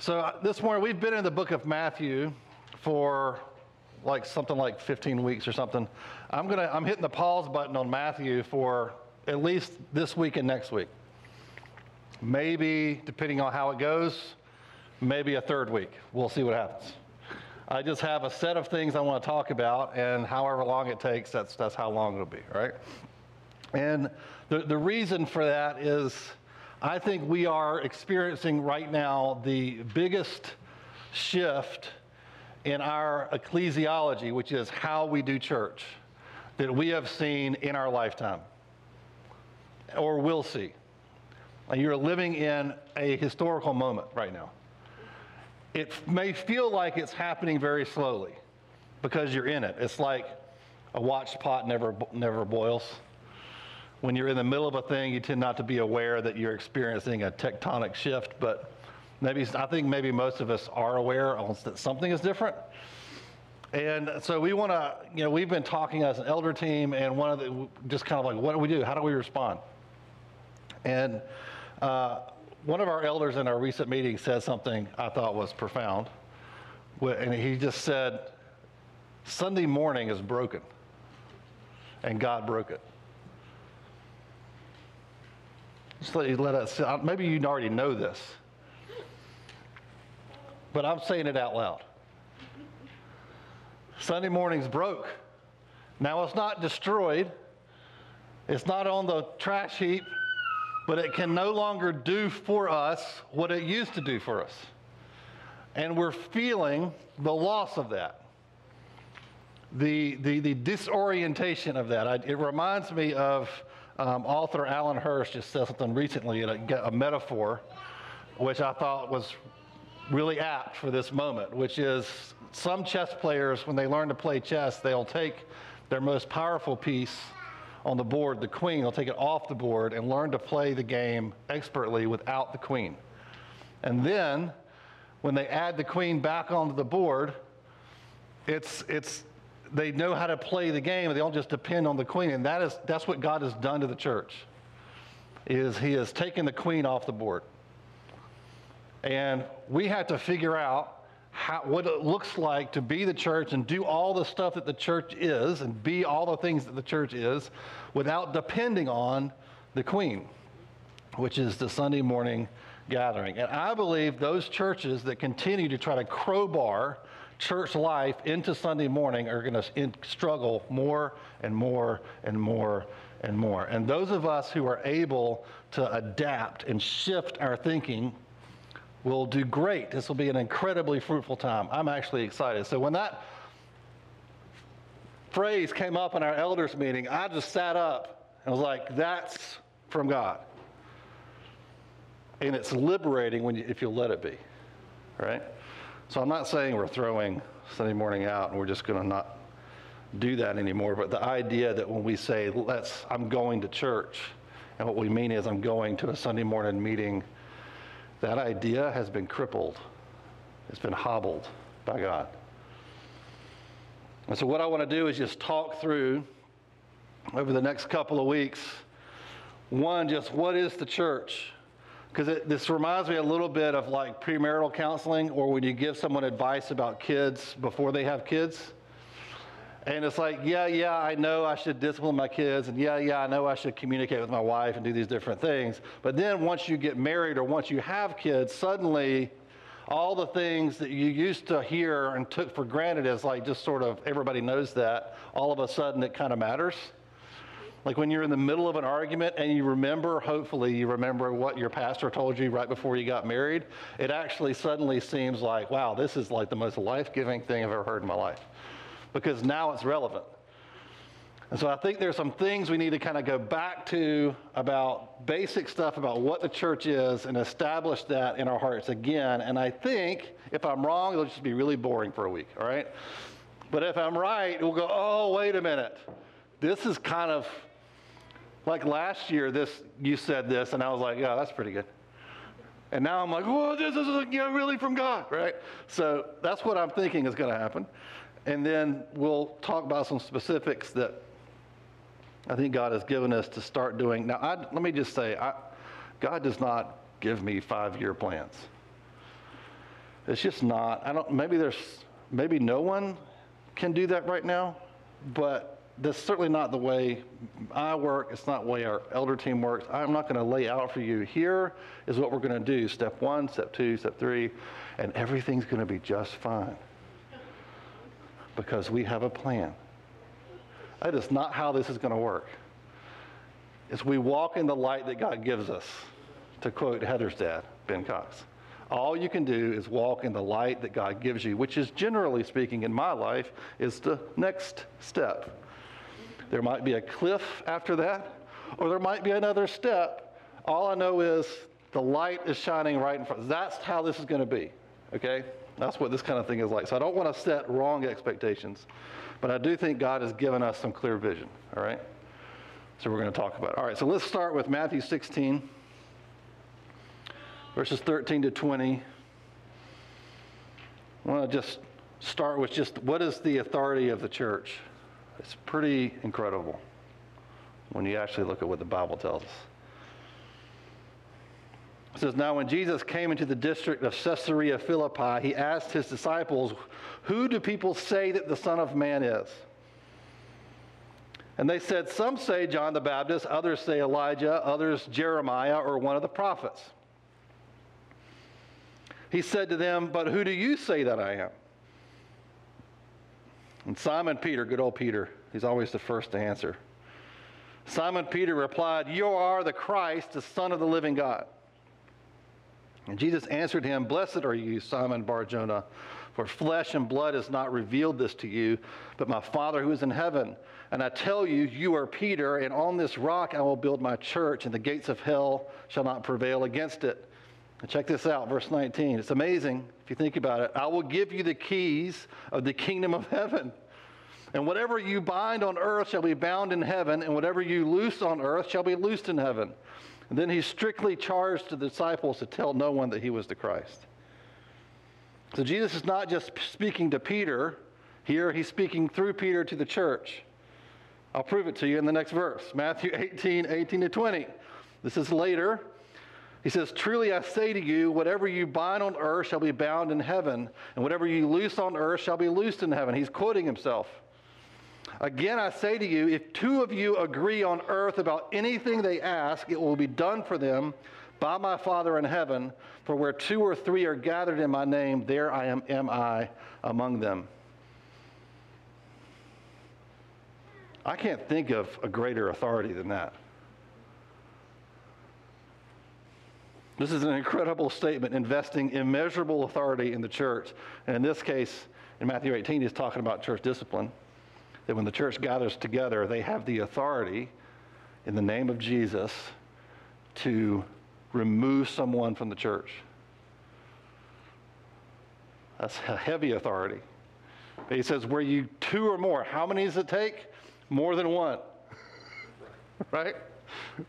So uh, this morning we've been in the book of Matthew for like something like 15 weeks or something. I'm gonna I'm hitting the pause button on Matthew for at least this week and next week. Maybe depending on how it goes, maybe a third week. We'll see what happens. I just have a set of things I want to talk about, and however long it takes, that's that's how long it'll be, right? And the, the reason for that is I think we are experiencing right now the biggest shift in our ecclesiology, which is how we do church, that we have seen in our lifetime or will see. You're living in a historical moment right now. It may feel like it's happening very slowly because you're in it. It's like a watched pot never, never boils when you're in the middle of a thing, you tend not to be aware that you're experiencing a tectonic shift, but maybe I think maybe most of us are aware that something is different. And so we want to, you know, we've been talking as an elder team, and one of the just kind of like, what do we do? How do we respond? And uh, one of our elders in our recent meeting said something I thought was profound, and he just said, "Sunday morning is broken, and God broke it." Just let, let us, maybe you already know this, but I'm saying it out loud. Sunday morning's broke. Now it's not destroyed, it's not on the trash heap, but it can no longer do for us what it used to do for us. And we're feeling the loss of that, the, the, the disorientation of that. I, it reminds me of um, author Alan Hirsch just said something recently, a, a metaphor, which I thought was really apt for this moment, which is some chess players, when they learn to play chess, they'll take their most powerful piece on the board, the queen, they'll take it off the board and learn to play the game expertly without the queen. And then, when they add the queen back onto the board, it's, it's they know how to play the game. They don't just depend on the queen. And that is, that's what God has done to the church, is he has taken the queen off the board. And we have to figure out how, what it looks like to be the church and do all the stuff that the church is and be all the things that the church is without depending on the queen, which is the Sunday morning gathering. And I believe those churches that continue to try to crowbar church life into Sunday morning are going to struggle more and more and more and more. And those of us who are able to adapt and shift our thinking will do great. This will be an incredibly fruitful time. I'm actually excited. So when that phrase came up in our elders meeting, I just sat up and was like, that's from God. And it's liberating when you, if you let it be, right? So I'm not saying we're throwing Sunday morning out and we're just going to not do that anymore, but the idea that when we say, let's, I'm going to church, and what we mean is I'm going to a Sunday morning meeting, that idea has been crippled. It's been hobbled by God. And so, what I want to do is just talk through over the next couple of weeks one, just what is the church? Because this reminds me a little bit of like premarital counseling or when you give someone advice about kids before they have kids. And it's like, yeah, yeah, I know I should discipline my kids, and yeah, yeah, I know I should communicate with my wife and do these different things. But then once you get married or once you have kids, suddenly all the things that you used to hear and took for granted as like just sort of everybody knows that, all of a sudden it kind of matters. Like when you're in the middle of an argument and you remember, hopefully, you remember what your pastor told you right before you got married, it actually suddenly seems like, wow, this is like the most life giving thing I've ever heard in my life. Because now it's relevant. And so I think there's some things we need to kind of go back to about basic stuff about what the church is and establish that in our hearts again. And I think if I'm wrong, it'll just be really boring for a week, all right? But if I'm right, we'll go, oh, wait a minute. This is kind of like last year, this you said this, and I was like, yeah, that's pretty good. And now I'm like, whoa, this is you know, really from God, right? So that's what I'm thinking is going to happen. And then we'll talk about some specifics that I think God has given us to start doing. Now, I, let me just say, I, God does not give me five year plans. It's just not. I don't, maybe there's, maybe no one can do that right now, but that's certainly not the way I work. It's not the way our elder team works. I'm not going to lay out for you here is what we're going to do step one, step two, step three, and everything's going to be just fine because we have a plan. That is not how this is going to work. It's we walk in the light that God gives us, to quote Heather's dad, Ben Cox. All you can do is walk in the light that God gives you, which is generally speaking in my life is the next step. There might be a cliff after that, or there might be another step. All I know is the light is shining right in front. That's how this is going to be. Okay? That's what this kind of thing is like. So I don't want to set wrong expectations, but I do think God has given us some clear vision. All right? So we're going to talk about it. All right, so let's start with Matthew 16, verses 13 to 20. I want to just start with just what is the authority of the church? It's pretty incredible when you actually look at what the Bible tells us. It says, Now when Jesus came into the district of Caesarea Philippi, he asked his disciples, Who do people say that the Son of Man is? And they said, Some say John the Baptist, others say Elijah, others Jeremiah or one of the prophets. He said to them, But who do you say that I am? And Simon Peter, good old Peter, he's always the first to answer. Simon Peter replied, You are the Christ, the Son of the living God. And Jesus answered him, Blessed are you, Simon Barjona, for flesh and blood has not revealed this to you, but my Father who is in heaven. And I tell you, you are Peter, and on this rock I will build my church, and the gates of hell shall not prevail against it. Check this out, verse 19. It's amazing if you think about it. I will give you the keys of the kingdom of heaven. And whatever you bind on earth shall be bound in heaven, and whatever you loose on earth shall be loosed in heaven. And then he strictly charged the disciples to tell no one that he was the Christ. So Jesus is not just speaking to Peter here, he's speaking through Peter to the church. I'll prove it to you in the next verse Matthew 18, 18 to 20. This is later. He says, Truly I say to you, whatever you bind on earth shall be bound in heaven, and whatever you loose on earth shall be loosed in heaven. He's quoting himself. Again, I say to you, if two of you agree on earth about anything they ask, it will be done for them by my Father in heaven. For where two or three are gathered in my name, there I am, am I among them. I can't think of a greater authority than that. This is an incredible statement, investing immeasurable authority in the church. And in this case, in Matthew 18, he's talking about church discipline. That when the church gathers together, they have the authority in the name of Jesus to remove someone from the church. That's a heavy authority. But he says, where you two or more, how many does it take? More than one. right?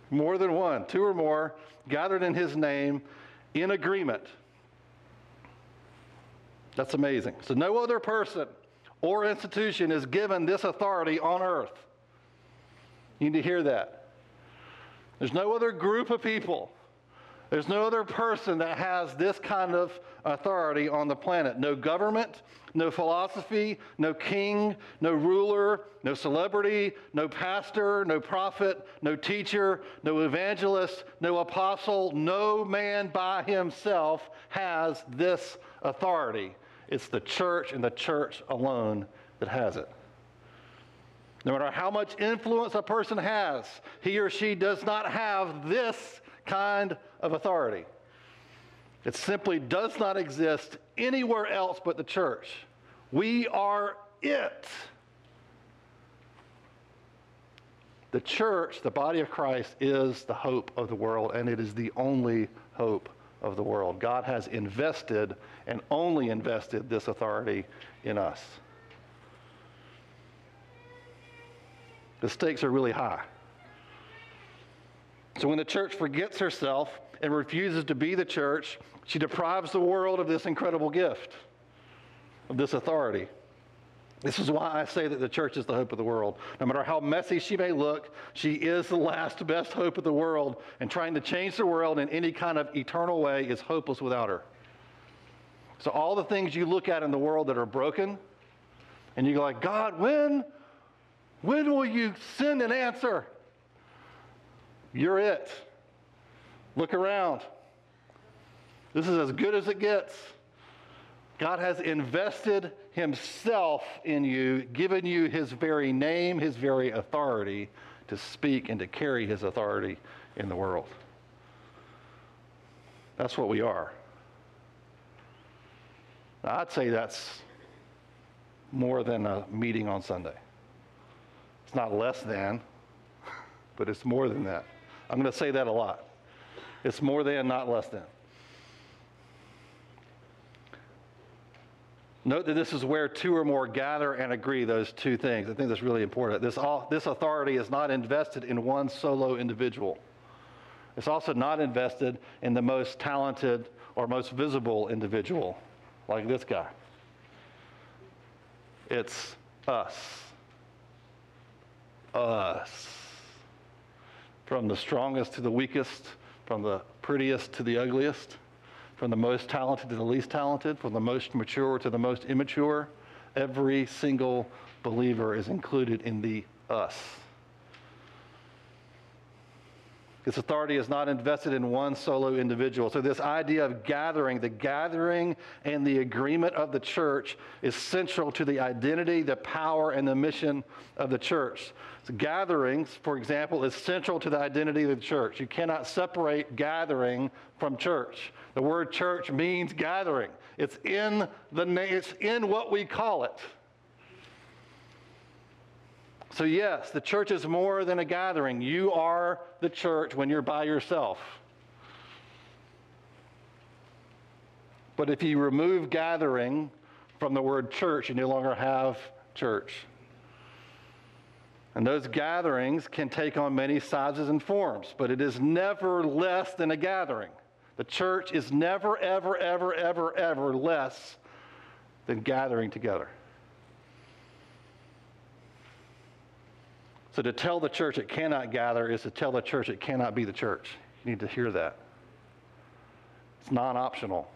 More than one. Two or more gathered in his name in agreement. That's amazing. So, no other person or institution is given this authority on earth. You need to hear that. There's no other group of people there's no other person that has this kind of authority on the planet. No government, no philosophy, no king, no ruler, no celebrity, no pastor, no prophet, no teacher, no evangelist, no apostle. No man by himself has this authority. It's the church and the church alone that has it. No matter how much influence a person has, he or she does not have this kind of authority. It simply does not exist anywhere else but the church. We are it. The church, the body of Christ, is the hope of the world, and it is the only hope of the world. God has invested and only invested this authority in us. The stakes are really high. So when the church forgets herself and refuses to be the church, she deprives the world of this incredible gift, of this authority. This is why I say that the church is the hope of the world. No matter how messy she may look, she is the last best hope of the world, and trying to change the world in any kind of eternal way is hopeless without her. So, all the things you look at in the world that are broken, and you go like, God, when, when will you send an answer? You're it. Look around. This is as good as it gets. God has invested himself in you, given you his very name, his very authority to speak and to carry his authority in the world. That's what we are. Now, I'd say that's more than a meeting on Sunday. It's not less than, but it's more than that. I'm going to say that a lot. It's more than, not less than. Note that this is where two or more gather and agree, those two things. I think that's really important. This, all, this authority is not invested in one solo individual. It's also not invested in the most talented or most visible individual, like this guy. It's us. Us. From the strongest to the weakest, from the prettiest to the ugliest, from the most talented to the least talented, from the most mature to the most immature. Every single believer is included in the us. This authority is not invested in one solo individual. So, this idea of gathering, the gathering and the agreement of the church is central to the identity, the power, and the mission of the church. So gatherings, for example, is central to the identity of the church. You cannot separate gathering from church. The word church means gathering, it's in, the, it's in what we call it. So, yes, the church is more than a gathering. You are the church when you're by yourself. But if you remove gathering from the word church, you no longer have church. And those gatherings can take on many sizes and forms, but it is never less than a gathering. The church is never, ever, ever, ever, ever less than gathering together. So to tell the church it cannot gather is to tell the church it cannot be the church. You need to hear that. It's non optional.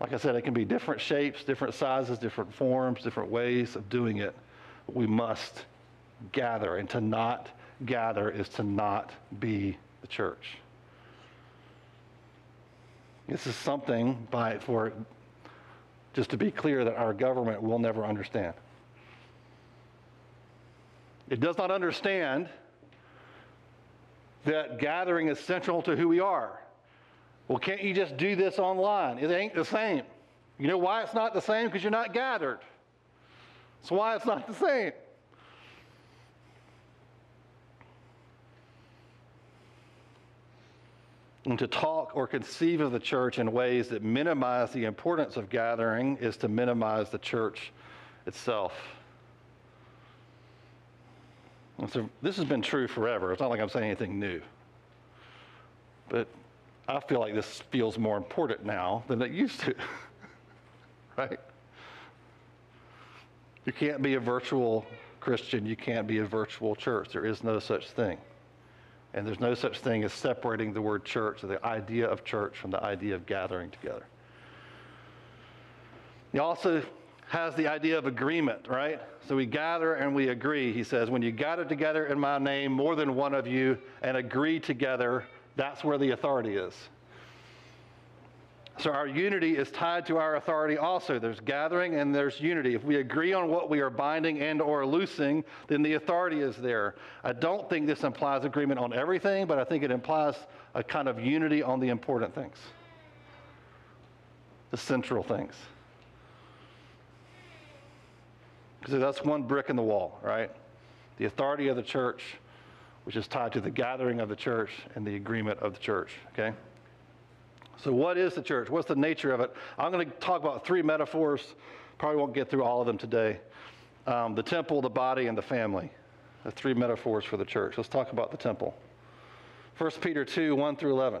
Like I said, it can be different shapes, different sizes, different forms, different ways of doing it. We must gather, and to not gather is to not be the church. This is something by for just to be clear that our government will never understand. It does not understand that gathering is central to who we are. Well, can't you just do this online? It ain't the same. You know why it's not the same? Because you're not gathered. That's why it's not the same. And to talk or conceive of the church in ways that minimize the importance of gathering is to minimize the church itself. So this has been true forever. It's not like I'm saying anything new. But I feel like this feels more important now than it used to. right? You can't be a virtual Christian. You can't be a virtual church. There is no such thing. And there's no such thing as separating the word church, or the idea of church, from the idea of gathering together. He also has the idea of agreement, right? So we gather and we agree. He says, when you gather together in my name, more than one of you, and agree together, that's where the authority is. So our unity is tied to our authority also. There's gathering and there's unity. If we agree on what we are binding and or loosing, then the authority is there. I don't think this implies agreement on everything, but I think it implies a kind of unity on the important things. The central things. Because that's one brick in the wall, right? The authority of the church, which is tied to the gathering of the church and the agreement of the church, okay? So, what is the church? What's the nature of it? I'm going to talk about three metaphors. Probably won't get through all of them today um, the temple, the body, and the family. The three metaphors for the church. Let's talk about the temple. 1 Peter 2 1 through 11.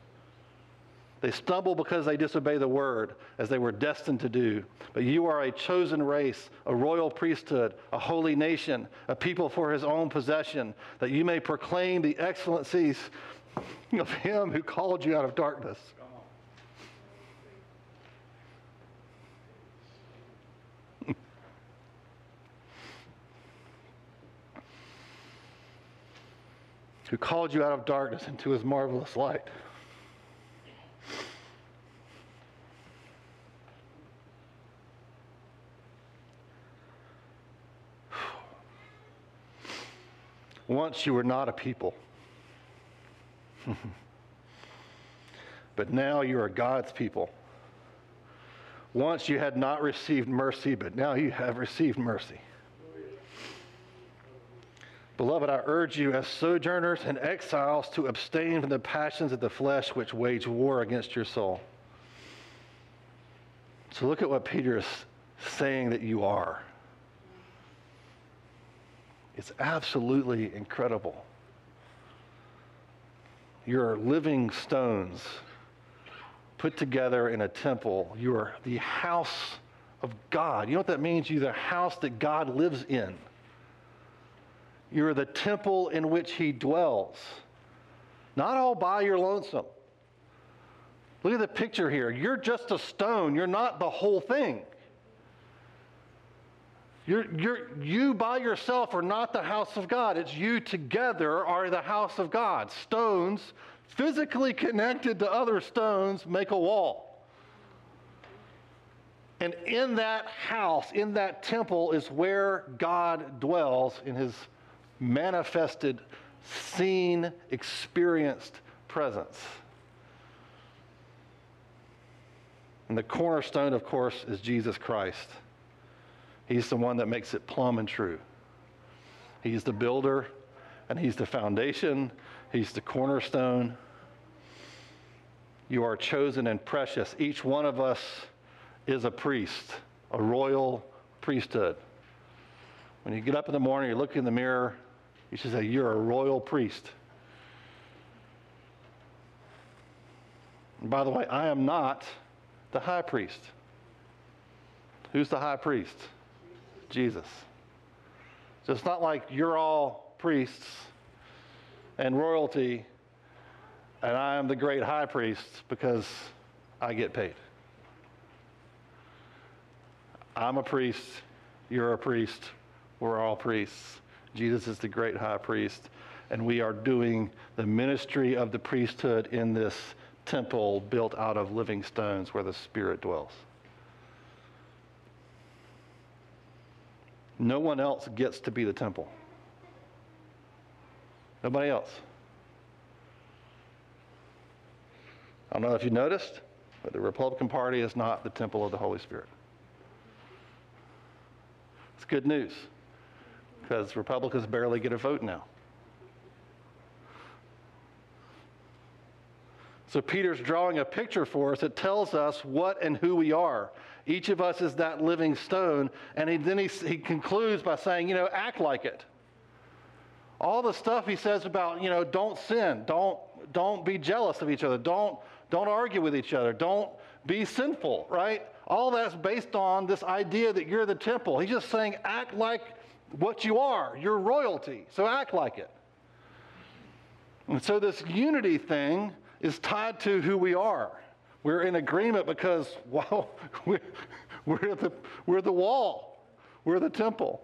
They stumble because they disobey the word, as they were destined to do. But you are a chosen race, a royal priesthood, a holy nation, a people for his own possession, that you may proclaim the excellencies of him who called you out of darkness. who called you out of darkness into his marvelous light. Once you were not a people, but now you are God's people. Once you had not received mercy, but now you have received mercy. Beloved, I urge you as sojourners and exiles to abstain from the passions of the flesh which wage war against your soul. So look at what Peter is saying that you are. It's absolutely incredible. You're living stones put together in a temple. You are the house of God. You know what that means? You're the house that God lives in. You're the temple in which He dwells. Not all by your lonesome. Look at the picture here. You're just a stone, you're not the whole thing. You're, you're, you by yourself are not the house of God. It's you together are the house of God. Stones, physically connected to other stones, make a wall. And in that house, in that temple, is where God dwells in his manifested, seen, experienced presence. And the cornerstone, of course, is Jesus Christ. He's the one that makes it plumb and true. He's the builder, and He's the foundation, He's the cornerstone. You are chosen and precious. Each one of us is a priest, a royal priesthood. When you get up in the morning, you look in the mirror, you should say, You're a royal priest. And by the way, I am not the high priest. Who's the high priest? Jesus. So it's not like you're all priests and royalty, and I am the great high priest because I get paid. I'm a priest, you're a priest, we're all priests. Jesus is the great high priest, and we are doing the ministry of the priesthood in this temple built out of living stones where the Spirit dwells. No one else gets to be the temple. Nobody else. I don't know if you noticed, but the Republican Party is not the temple of the Holy Spirit. It's good news because Republicans barely get a vote now. So Peter's drawing a picture for us that tells us what and who we are. Each of us is that living stone. And he, then he, he concludes by saying, you know, act like it. All the stuff he says about, you know, don't sin, don't, don't be jealous of each other, don't, don't argue with each other, don't be sinful, right? All that's based on this idea that you're the temple. He's just saying, act like what you are. You're royalty, so act like it. And so this unity thing is tied to who we are. We're in agreement because, well, we're, we're, the, we're the wall, we're the temple.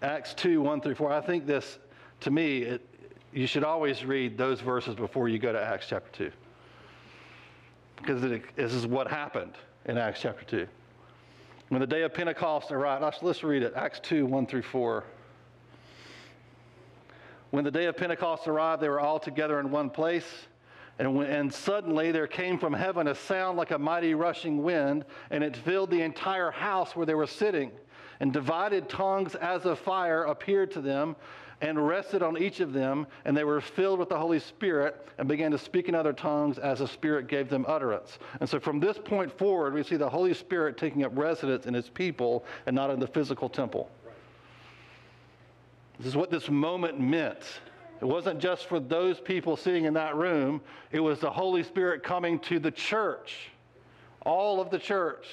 Acts 2 1 through 4. I think this, to me, it, you should always read those verses before you go to Acts chapter 2. because it, this is what happened in Acts chapter 2. When the day of Pentecost arrived, let's read it Acts 2 1 through 4. When the day of Pentecost arrived, they were all together in one place. And, when, and suddenly there came from heaven a sound like a mighty rushing wind, and it filled the entire house where they were sitting. And divided tongues as of fire appeared to them and rested on each of them, and they were filled with the Holy Spirit and began to speak in other tongues as the Spirit gave them utterance. And so from this point forward, we see the Holy Spirit taking up residence in his people and not in the physical temple. This is what this moment meant. It wasn't just for those people sitting in that room, it was the Holy Spirit coming to the church, all of the church.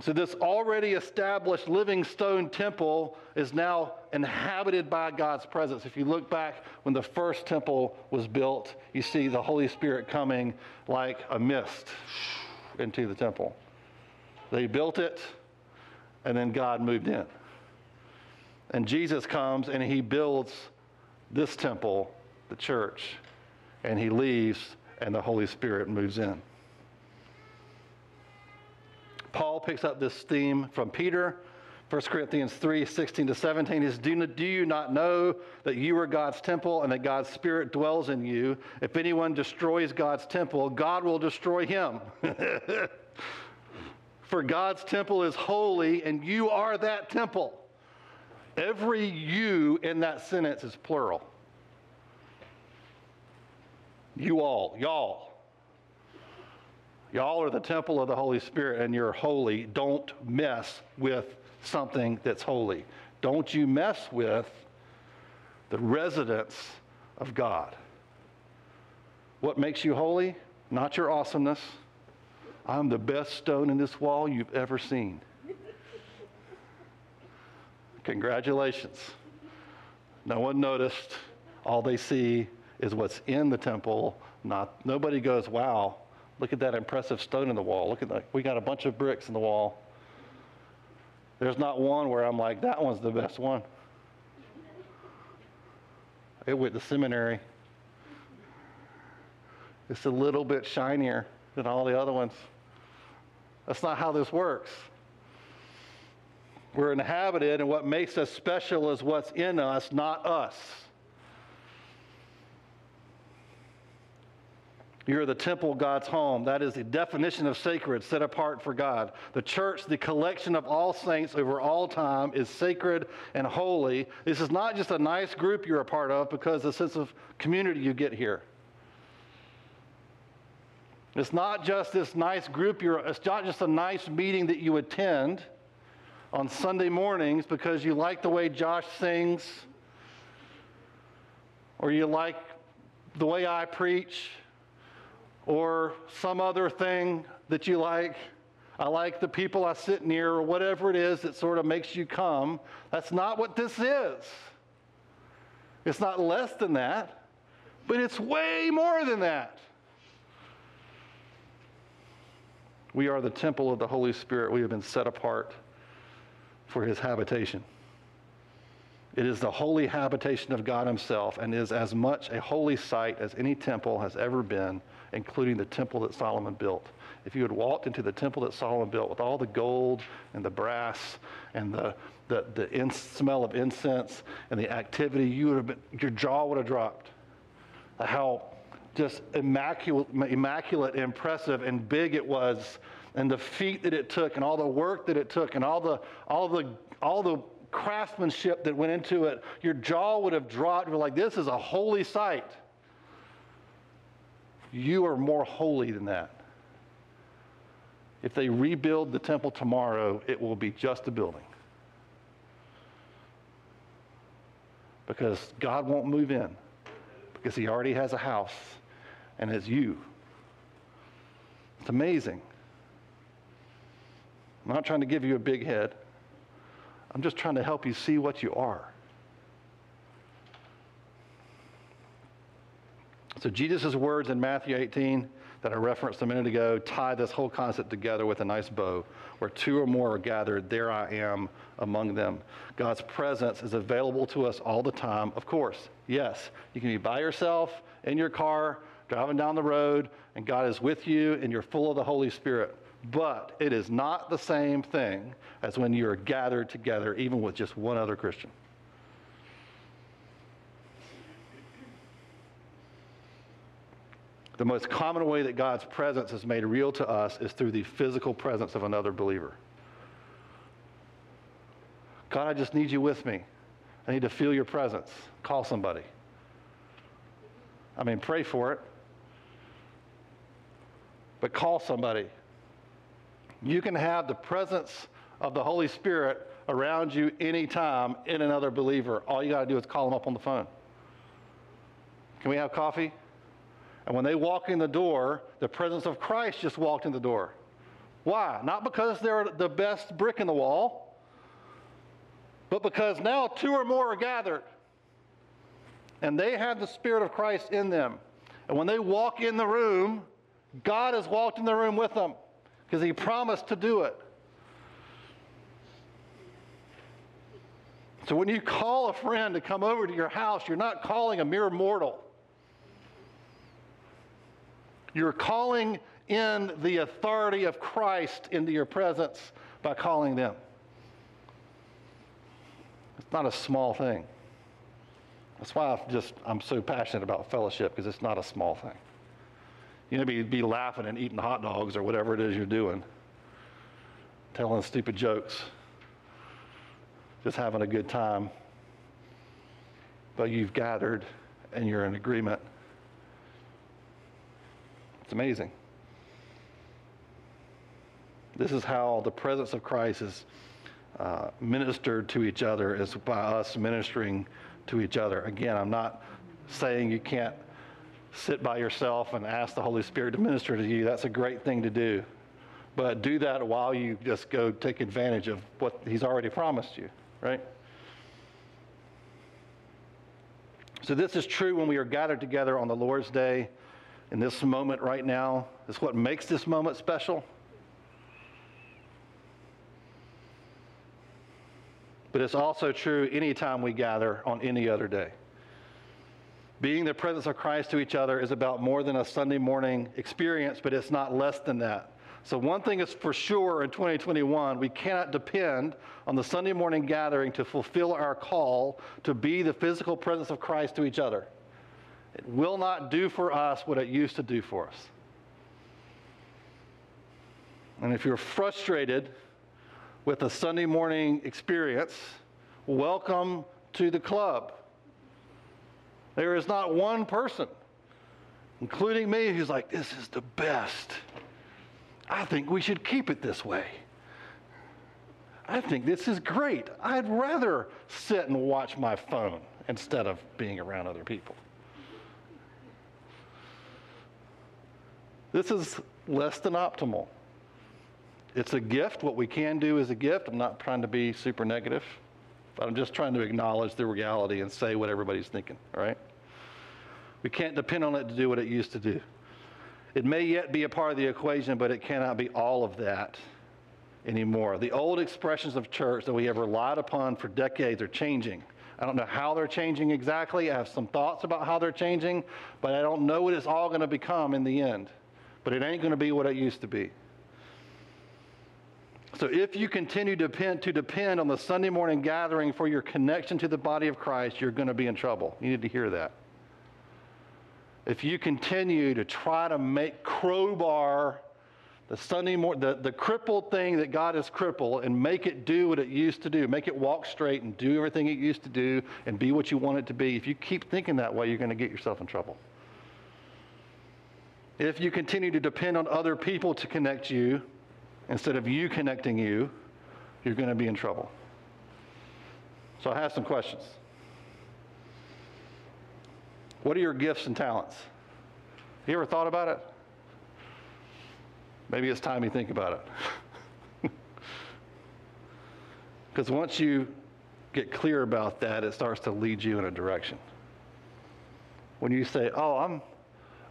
So, this already established living stone temple is now inhabited by God's presence. If you look back when the first temple was built, you see the Holy Spirit coming like a mist into the temple. They built it, and then God moved in. And Jesus comes and he builds this temple, the church, and he leaves, and the Holy Spirit moves in. Paul picks up this theme from Peter. 1 Corinthians 3 16 to 17 is do, do you not know that you are God's temple and that God's Spirit dwells in you? If anyone destroys God's temple, God will destroy him. For God's temple is holy, and you are that temple. Every you in that sentence is plural. You all, y'all. Y'all are the temple of the Holy Spirit and you're holy. Don't mess with something that's holy. Don't you mess with the residence of God. What makes you holy? Not your awesomeness. I'm the best stone in this wall you've ever seen. Congratulations. No one noticed. All they see is what's in the temple. Not nobody goes, "Wow, look at that impressive stone in the wall. Look at that. We got a bunch of bricks in the wall." There's not one where I'm like, "That one's the best one." It went to seminary. It's a little bit shinier than all the other ones. That's not how this works. We're inhabited, and what makes us special is what's in us, not us. You're the temple, God's home. That is the definition of sacred, set apart for God. The church, the collection of all saints over all time, is sacred and holy. This is not just a nice group you're a part of because the sense of community you get here. It's not just this nice group you're, it's not just a nice meeting that you attend on Sunday mornings because you like the way Josh sings, or you like the way I preach, or some other thing that you like. I like the people I sit near, or whatever it is that sort of makes you come. That's not what this is. It's not less than that, but it's way more than that. We are the temple of the Holy Spirit. We have been set apart for his habitation. It is the holy habitation of God Himself and is as much a holy site as any temple has ever been, including the temple that Solomon built. If you had walked into the temple that Solomon built with all the gold and the brass and the, the, the in, smell of incense and the activity, you would have been, your jaw would have dropped. How just immaculate, immaculate, impressive, and big it was and the feat that it took and all the work that it took and all the all the all the craftsmanship that went into it, your jaw would have dropped. You're like, this is a holy site. You are more holy than that. If they rebuild the temple tomorrow, it will be just a building. Because God won't move in, because He already has a house, and it's you. It's amazing. I'm not trying to give you a big head. I'm just trying to help you see what you are. So, Jesus' words in Matthew 18 that I referenced a minute ago tie this whole concept together with a nice bow. Where two or more are gathered, there I am among them. God's presence is available to us all the time. Of course, yes, you can be by yourself, in your car, driving down the road, and God is with you and you're full of the Holy Spirit. But it is not the same thing as when you're gathered together, even with just one other Christian. The most common way that God's presence is made real to us is through the physical presence of another believer. God, I just need you with me. I need to feel your presence. Call somebody. I mean, pray for it, but call somebody. You can have the presence of the Holy Spirit around you anytime in another believer. All you got to do is call them up on the phone. Can we have coffee? And when they walk in the door, the presence of Christ just walked in the door. Why? Not because they're the best brick in the wall, but because now two or more are gathered. And they have the Spirit of Christ in them. And when they walk in the room, God has walked in the room with them because He promised to do it. So when you call a friend to come over to your house, you're not calling a mere mortal. You're calling in the authority of Christ into your presence by calling them. It's not a small thing. That's why I just I'm so passionate about fellowship because it's not a small thing. You know, be, be laughing and eating hot dogs or whatever it is you're doing, telling stupid jokes, just having a good time. But you've gathered and you're in agreement it's amazing. This is how the presence of Christ is uh, ministered to each other, is by us ministering to each other. Again, I'm not saying you can't sit by yourself and ask the Holy Spirit to minister to you. That's a great thing to do. But do that while you just go take advantage of what He's already promised you, right? So, this is true when we are gathered together on the Lord's Day in this moment right now is what makes this moment special. But it's also true anytime we gather on any other day. Being the presence of Christ to each other is about more than a Sunday morning experience, but it's not less than that. So, one thing is for sure in 2021, we cannot depend on the Sunday morning gathering to fulfill our call to be the physical presence of Christ to each other. It will not do for us what it used to do for us. And if you're frustrated with a Sunday morning experience, welcome to the club. There is not one person, including me, who's like, this is the best. I think we should keep it this way. I think this is great. I'd rather sit and watch my phone instead of being around other people. This is less than optimal. It's a gift. What we can do is a gift. I'm not trying to be super negative, but I'm just trying to acknowledge the reality and say what everybody's thinking, all right? We can't depend on it to do what it used to do. It may yet be a part of the equation, but it cannot be all of that anymore. The old expressions of church that we have relied upon for decades are changing. I don't know how they're changing exactly. I have some thoughts about how they're changing, but I don't know what it's all going to become in the end but it ain't going to be what it used to be. So if you continue to depend, to depend on the Sunday morning gathering for your connection to the body of Christ, you're going to be in trouble. You need to hear that. If you continue to try to make crowbar the Sunday morning, the, the crippled thing that God has crippled and make it do what it used to do, make it walk straight and do everything it used to do and be what you want it to be, if you keep thinking that way, you're going to get yourself in trouble. If you continue to depend on other people to connect you instead of you connecting you, you're going to be in trouble. So I have some questions. What are your gifts and talents? You ever thought about it? Maybe it's time you think about it. Because once you get clear about that, it starts to lead you in a direction. When you say, Oh, I'm,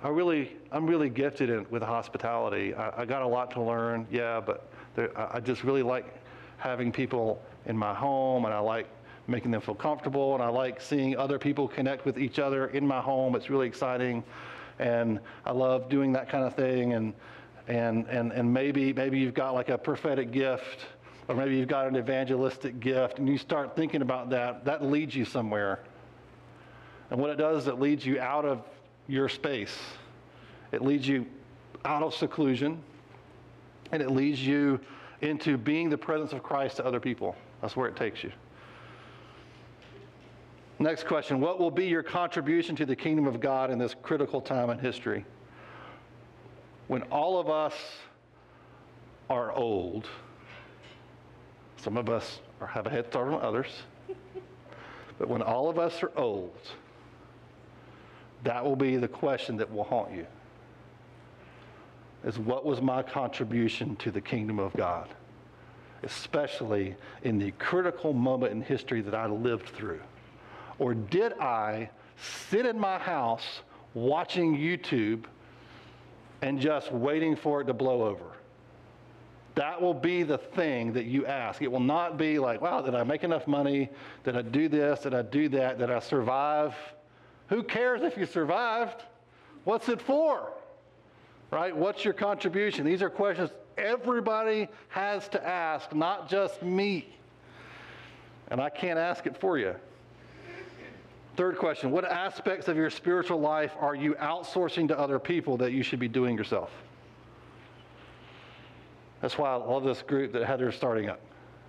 I really, I'm really gifted in, with hospitality. I, I, got a lot to learn, yeah, but there, I, I just really like having people in my home, and I like making them feel comfortable, and I like seeing other people connect with each other in my home. It's really exciting. and I love doing that kind of thing. And, and, and, and maybe, maybe you've got like a prophetic gift, or maybe you've got an evangelistic gift, and you start thinking about that, that leads you somewhere. And what it does is it leads you out of your space. It leads you out of seclusion, and it leads you into being the presence of Christ to other people. That's where it takes you. Next question What will be your contribution to the kingdom of God in this critical time in history? When all of us are old, some of us are, have a head start on others, but when all of us are old, that will be the question that will haunt you. Is what was my contribution to the kingdom of God? Especially in the critical moment in history that I lived through. Or did I sit in my house watching YouTube and just waiting for it to blow over? That will be the thing that you ask. It will not be like, wow, did I make enough money? Did I do this? Did I do that? Did I survive? Who cares if you survived? What's it for? Right? What's your contribution? These are questions everybody has to ask, not just me. And I can't ask it for you. Third question What aspects of your spiritual life are you outsourcing to other people that you should be doing yourself? That's why I love this group that Heather's starting up,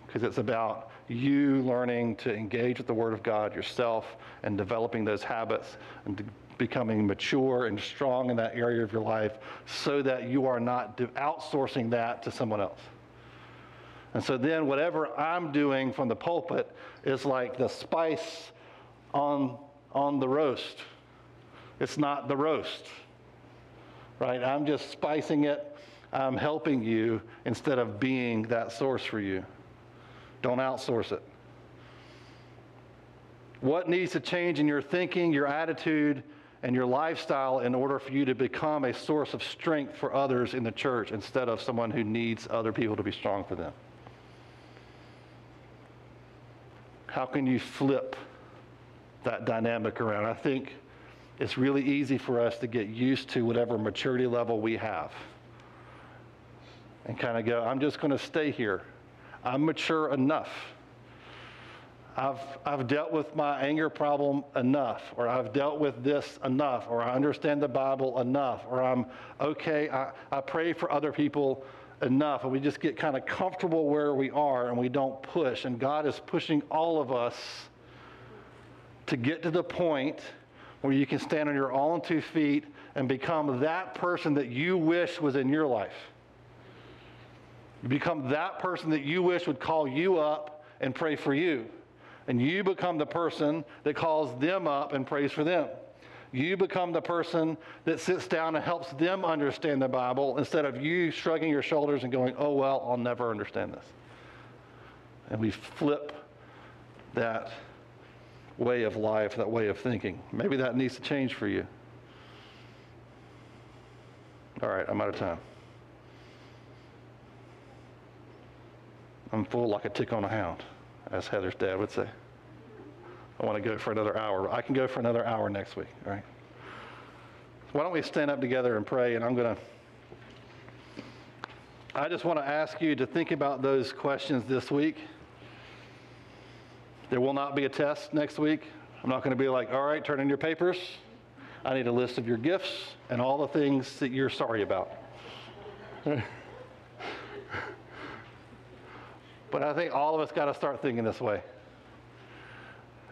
because it's about you learning to engage with the Word of God yourself and developing those habits and becoming mature and strong in that area of your life so that you are not outsourcing that to someone else. And so then, whatever I'm doing from the pulpit is like the spice on, on the roast. It's not the roast, right? I'm just spicing it. I'm helping you instead of being that source for you. Don't outsource it. What needs to change in your thinking, your attitude, and your lifestyle in order for you to become a source of strength for others in the church instead of someone who needs other people to be strong for them? How can you flip that dynamic around. I think it's really easy for us to get used to whatever maturity level we have and kind of go, I'm just going to stay here. I'm mature enough. I've, I've dealt with my anger problem enough, or I've dealt with this enough, or I understand the Bible enough, or I'm okay, I, I pray for other people enough. And we just get kind of comfortable where we are and we don't push. And God is pushing all of us to get to the point where you can stand on your own two feet and become that person that you wish was in your life. You become that person that you wish would call you up and pray for you. And you become the person that calls them up and prays for them. You become the person that sits down and helps them understand the Bible instead of you shrugging your shoulders and going, oh, well, I'll never understand this. And we flip that way of life, that way of thinking. Maybe that needs to change for you. All right, I'm out of time. I'm full like a tick on a hound, as Heather's dad would say. I want to go for another hour. I can go for another hour next week, all right? Why don't we stand up together and pray? And I'm going to. I just want to ask you to think about those questions this week. There will not be a test next week. I'm not going to be like, all right, turn in your papers. I need a list of your gifts and all the things that you're sorry about. but I think all of us got to start thinking this way.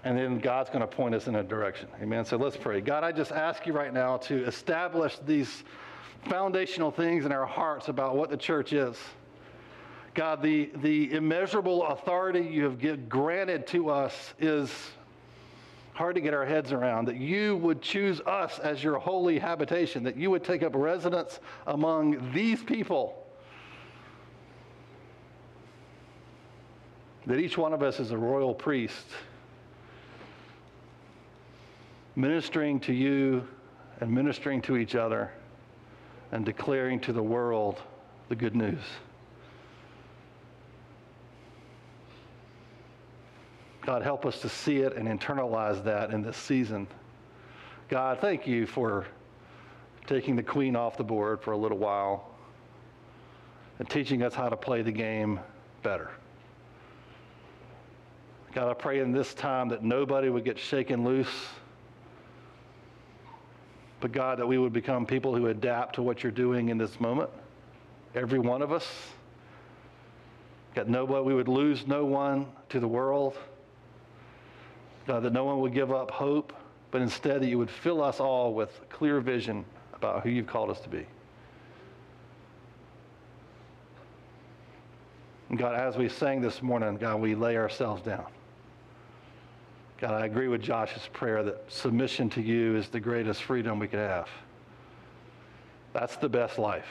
And then God's going to point us in a direction. Amen. So let's pray. God, I just ask you right now to establish these foundational things in our hearts about what the church is. God, the, the immeasurable authority you have give, granted to us is hard to get our heads around. That you would choose us as your holy habitation, that you would take up residence among these people. That each one of us is a royal priest, ministering to you and ministering to each other and declaring to the world the good news. God, help us to see it and internalize that in this season. God, thank you for taking the queen off the board for a little while and teaching us how to play the game better. God, I pray in this time that nobody would get shaken loose, but God, that we would become people who adapt to what you're doing in this moment. Every one of us. God, nobody, we would lose no one to the world. God, that no one would give up hope, but instead that you would fill us all with clear vision about who you've called us to be. And God, as we sang this morning, God, we lay ourselves down. God, I agree with Josh's prayer that submission to you is the greatest freedom we could have. That's the best life.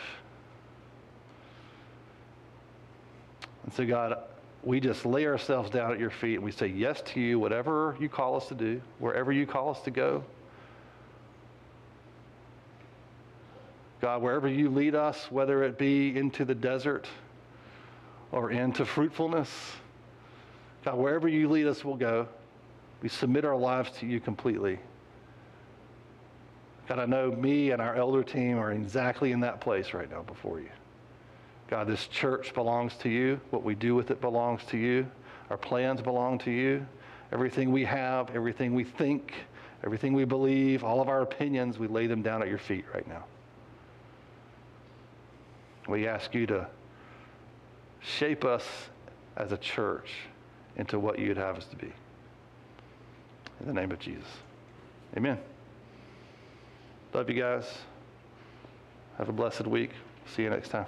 And so, God, we just lay ourselves down at your feet and we say yes to you, whatever you call us to do, wherever you call us to go. God, wherever you lead us, whether it be into the desert or into fruitfulness, God, wherever you lead us, we'll go. We submit our lives to you completely. God, I know me and our elder team are exactly in that place right now before you. God, this church belongs to you. What we do with it belongs to you. Our plans belong to you. Everything we have, everything we think, everything we believe, all of our opinions, we lay them down at your feet right now. We ask you to shape us as a church into what you'd have us to be. In the name of Jesus. Amen. Love you guys. Have a blessed week. See you next time.